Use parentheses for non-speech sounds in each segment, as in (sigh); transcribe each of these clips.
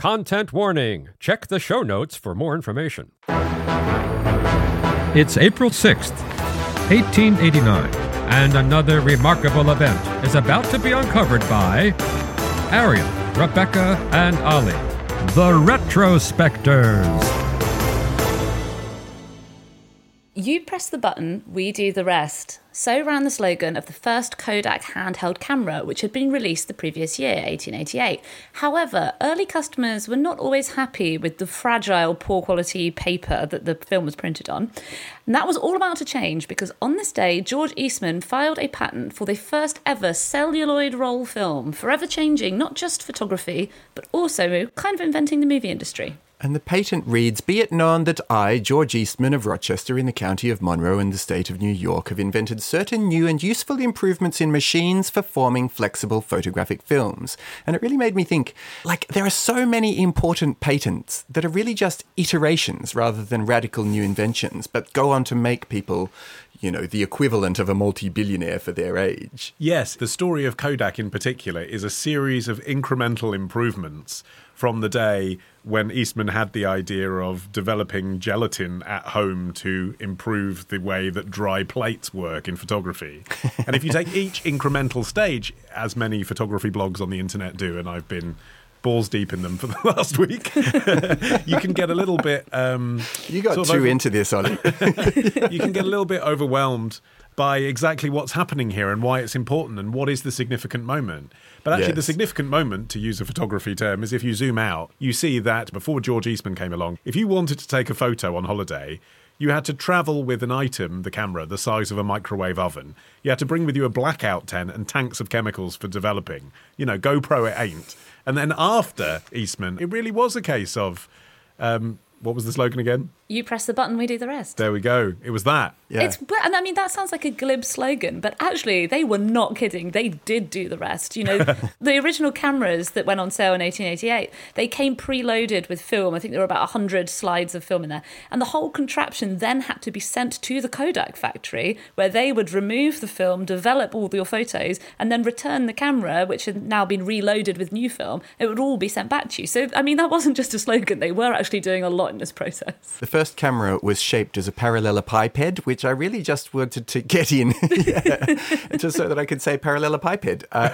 Content warning. Check the show notes for more information. It's April 6th, 1889, and another remarkable event is about to be uncovered by Arion, Rebecca, and Olly, the Retrospectors. You press the button, we do the rest. So ran the slogan of the first Kodak handheld camera, which had been released the previous year, 1888. However, early customers were not always happy with the fragile, poor quality paper that the film was printed on. And that was all about to change because on this day, George Eastman filed a patent for the first ever celluloid roll film, forever changing not just photography, but also kind of inventing the movie industry. And the patent reads Be it known that I, George Eastman of Rochester in the county of Monroe in the state of New York, have invented certain new and useful improvements in machines for forming flexible photographic films. And it really made me think like, there are so many important patents that are really just iterations rather than radical new inventions, but go on to make people you know, the equivalent of a multi billionaire for their age. Yes, the story of Kodak in particular is a series of incremental improvements from the day when Eastman had the idea of developing gelatin at home to improve the way that dry plates work in photography. (laughs) and if you take each incremental stage, as many photography blogs on the internet do, and I've been balls deep in them for the (laughs) last week, you can get a little bit. Um, you got too over- into this, Olly. (laughs) you can get a little bit overwhelmed by exactly what's happening here and why it's important and what is the significant moment. But actually, the significant moment, to use a photography term, is if you zoom out, you see that before George Eastman came along, if you wanted to take a photo on holiday, you had to travel with an item, the camera, the size of a microwave oven. You had to bring with you a blackout tent and tanks of chemicals for developing. You know, GoPro it ain't. And then after Eastman, it really was a case of, um, what was the slogan again? You press the button, we do the rest. There we go. It was that. Yeah. It's and I mean that sounds like a glib slogan, but actually they were not kidding. They did do the rest. You know, (laughs) the original cameras that went on sale in 1888, they came preloaded with film. I think there were about 100 slides of film in there. And the whole contraption then had to be sent to the Kodak factory where they would remove the film, develop all your photos, and then return the camera which had now been reloaded with new film. It would all be sent back to you. So I mean that wasn't just a slogan. They were actually doing a lot in this process. The first camera was shaped as a parallelepiped, which I really just wanted to get in, (laughs) Yeah. just so that I could say parallelepiped. Uh,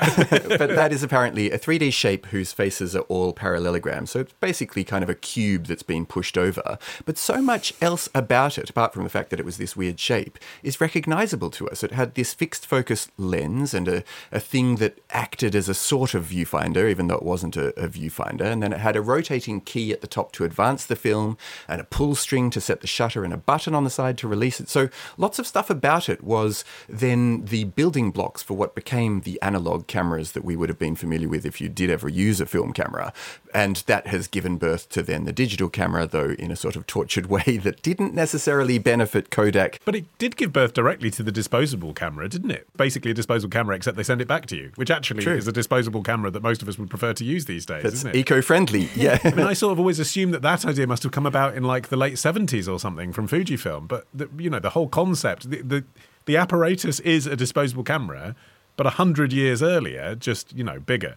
(laughs) but that is apparently a 3D shape whose faces are all parallelograms. So it's basically kind of a cube that's been pushed over. But so much else about it, apart from the fact that it was this weird shape, is recognizable to us. It had this fixed focus lens and a, a thing that acted as a sort of viewfinder, even though it wasn't a, a viewfinder. And then it had a rotating key at the top to advance the film and a pull string to set the shutter and a button on the side to release it. So lots of stuff about it was then the building blocks for what became the analog cameras that we would have been familiar with if you did ever use a film camera. And that has given birth to then the digital camera, though in a sort of tortured (laughs) way that didn't necessarily benefit Kodak. But it did give birth directly to the disposable camera, didn't it? Basically, a disposable camera, except they send it back to you, which actually True. is a disposable camera that most of us would prefer to use these days, That's isn't it? eco-friendly. (laughs) Yeah. I mean, I sort of always assumed that that idea must have come about in like the late 70s or something from Fujifilm. But, the, you know, the whole concept, the, the, the apparatus is a disposable camera, but a hundred years earlier, just, you know, bigger.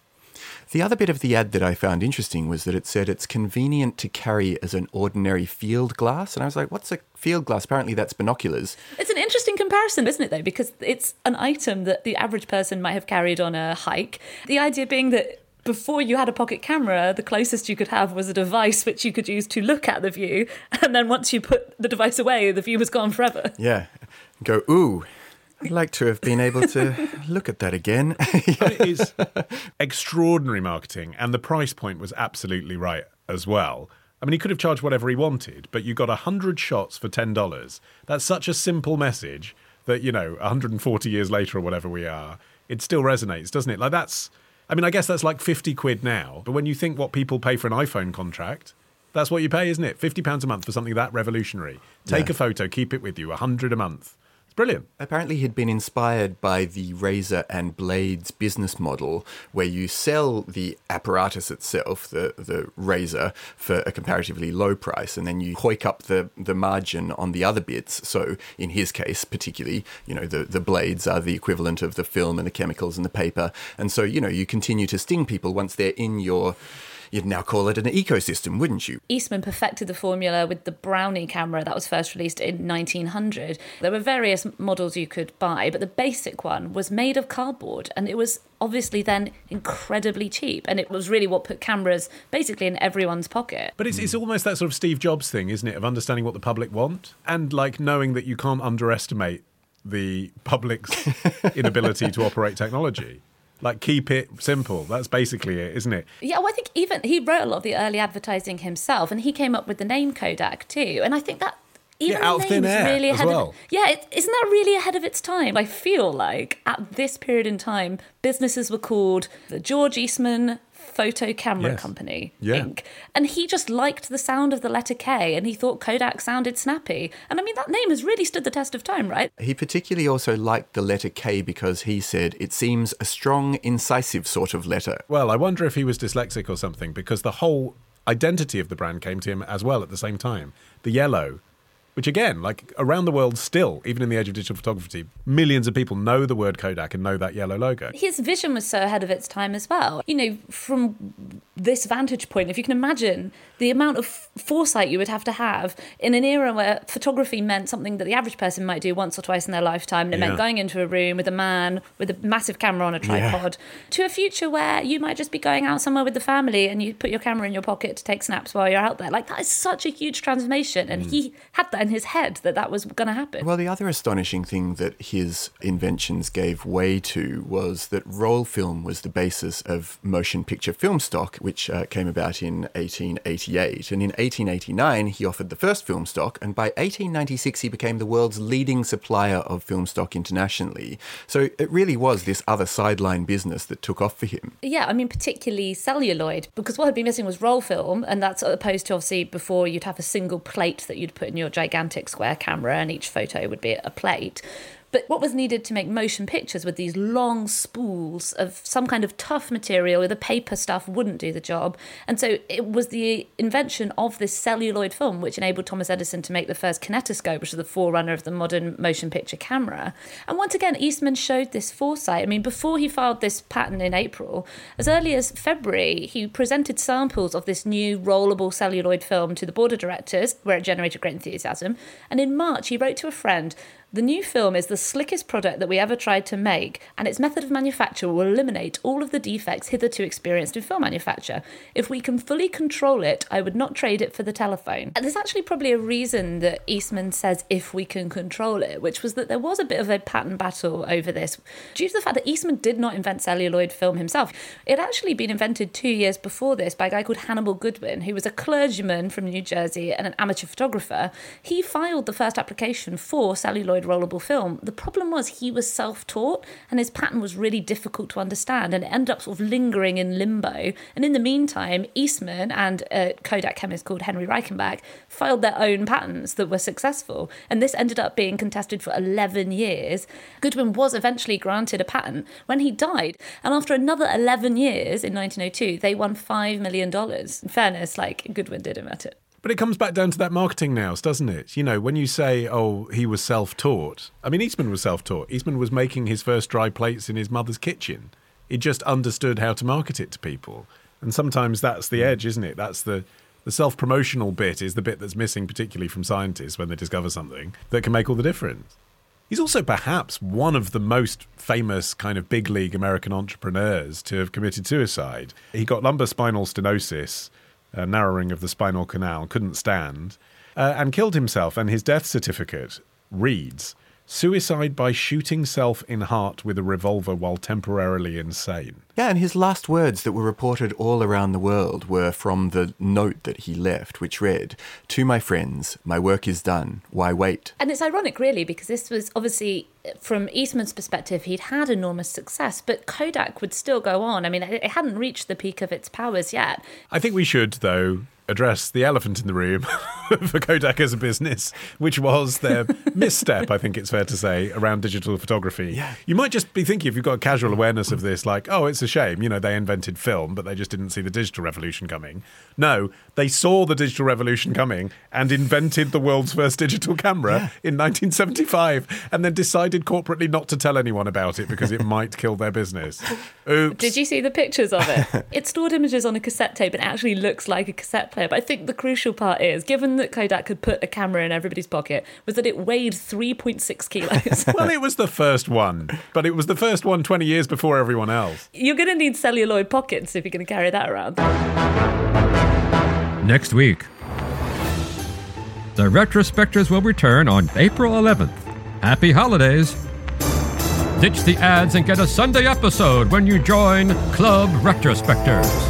The other bit of the ad that I found interesting was that it said it's convenient to carry as an ordinary field glass. And I was like, what's a field glass? Apparently that's binoculars. It's an interesting comparison, isn't it, though? Because it's an item that the average person might have carried on a hike. The idea being that before you had a pocket camera, the closest you could have was a device which you could use to look at the view. (laughs) And then once you put the device away, the view was gone forever. Yeah. Go, ooh, I'd like to have been able to (laughs) look at that again. (laughs) It is extraordinary marketing, and the price point was absolutely right as well. I mean, he could have charged whatever he wanted, but you got 100 shots for $10. That's such a simple message that, you know, 140 years later or whatever we are, it still resonates, doesn't it? Like, that's, I mean, I guess that's like 50 quid now, but when you think what people pay for an iPhone contract, that's what you pay, isn't it? £50 a month for something that revolutionary. Take Yeah. a photo, keep it with you, 100 a month. It's brilliant. Apparently, he'd been inspired by the razor and blades business model, where you sell the apparatus itself, the, the razor, for a comparatively low price, and then you hoik up the, the margin on the other bits. So, in his case, particularly, you know, the, the blades are the equivalent of the film and the chemicals and the paper. And so, you know, you continue to sting people once they're in your. You'd now call it an ecosystem, wouldn't you? Eastman perfected the formula with the Brownie camera that was first released in 1900. There were various models you could buy, but the basic one was made of cardboard and it was obviously then incredibly cheap. And it was really what put cameras basically in everyone's pocket. But it's, it's almost that sort of Steve Jobs thing, isn't it? Of understanding what the public want and like knowing that you can't underestimate the public's (laughs) inability to operate technology. Like, keep it simple. That's basically it, isn't it? Yeah, well, I think even he wrote a lot of the early advertising himself, and he came up with the name Kodak too. And I think that even Yeah, out thin air really ahead well. of yeah, it, isn't that really ahead of its time? I feel like at this period in time, businesses were called the George Eastman Photo Camera Yes. Company Yeah. Inc. And he just liked the sound of the letter K, and he thought Kodak sounded snappy. And I mean, that name has really stood the test of time, right? He particularly also liked the letter K because he said it seems a strong, incisive sort of letter. Well, I wonder if he was dyslexic or something because the whole identity of the brand came to him as well at the same time. The yellow, which again, like around the world still, even in the age of digital photography, millions of people know the word Kodak and know that yellow logo. his vision was so ahead of its time as well. You know, from this vantage point, if you can imagine the amount of foresight you would have to have in an era where photography meant something that the average person might do once or twice in their lifetime, and it Yeah. meant going into a room with a man with a massive camera on a tripod, to a future where you might just be going out somewhere with the family and you put your camera in your pocket to take snaps while you're out there. Like, that is such a huge transformation. And mm. he had that in his head that that was going to happen. Well, the other astonishing thing that his inventions gave way to was that roll film was the basis of motion picture film stock, which uh, came about in 1888. And in 1889, he offered the first film stock, and by 1896, he became the world's leading supplier of film stock internationally. So it really was this other sideline business that took off for him. Yeah, I mean, particularly celluloid, because what had been missing was roll film, and that's opposed to obviously before you'd have a single plate that you'd put in your gigantic square camera, and each photo would be a plate. But what was needed to make motion pictures with these long spools of some kind of tough material, where the paper stuff wouldn't do the job. And so it was the invention of this celluloid film which enabled Thomas Edison to make the first kinetoscope, which is the forerunner of the modern motion picture camera. And once again, Eastman showed this foresight. I mean, before he filed this patent in April, as early as February, he presented samples of this new rollable celluloid film to the board of directors, where it generated great enthusiasm. And in March, he wrote to a friend, the new film is the slickest product that we ever tried to make, and its method of manufacture will eliminate all of the defects hitherto experienced in film manufacture. If we can fully control it, I would not trade it for the telephone. And there's actually probably a reason that Eastman says if we can control it, which was that there was a bit of a patent battle over this, due to the fact that Eastman did not invent celluloid film himself. It had actually been invented two years before this by a guy called Hannibal Goodwin, who was a clergyman from New Jersey and an amateur photographer. He filed the first application for celluloid rollable film. The problem was he was self taught and his patent was really difficult to understand and it ended up sort of lingering in limbo. And in the meantime, Eastman and a Kodak chemist called Henry Reichenbach filed their own patents that were successful. And this ended up being contested for 11 years. Goodwin was eventually granted a patent when he died. And after another 11 years in 1902, they won $5 million. In fairness, like Goodwin did invent it. But it comes back down to that marketing now, doesn't it? You know, when you say, oh, he was self taught, I mean, Eastman was self taught. Eastman was making his first dry plates in his mother's kitchen. He just understood how to market it to people. And sometimes that's the edge, isn't it? That's the, the self promotional bit, is the bit that's missing, particularly from scientists when they discover something that can make all the difference. He's also perhaps one of the most famous kind of big league American entrepreneurs to have committed suicide. He got lumbar spinal stenosis, a narrowing of the spinal canal, couldn't stand, uh, and killed himself. And his death certificate reads Suicide by shooting self in heart with a revolver while temporarily insane. Yeah, and his last words that were reported all around the world were from the note that he left, which read, To my friends, my work is done. Why wait? And it's ironic, really, because this was obviously, uh, from Eastman's perspective, he'd had enormous success, but Kodak would still go on. I mean, it hadn't reached the peak of its powers yet. I think we should, though, address the elephant in the room (laughs) for Kodak as a business, which was their (laughs) misstep, I think it's fair to say, around digital photography. Yeah. You might just be thinking, if you've got a casual awareness of this, like, oh, it's a shame, you know, they invented film, but they just didn't see the digital revolution coming. No, they saw the digital revolution coming and invented the world's first digital camera in 1975 and then decided corporately not to tell anyone about it because it might kill their business. (laughs) Oops. Did you see the pictures of it? it stored images on a cassette tape and it actually looks like a cassette player. But I think the crucial part is, given that Kodak could put a camera in everybody's pocket, was that it weighed 3.6 kilos. (laughs) well, it was the first one, but it was the first one 20 years before everyone else. You're going to need celluloid pockets if you're going to carry that around. Next week, the Retrospectors will return on April 11th. Happy holidays! Ditch the ads and get a Sunday episode when you join Club Retrospectors.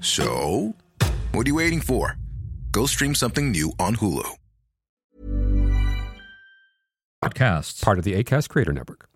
So, what are you waiting for? Go stream something new on Hulu. Podcasts. Part of the ACAST Creator Network.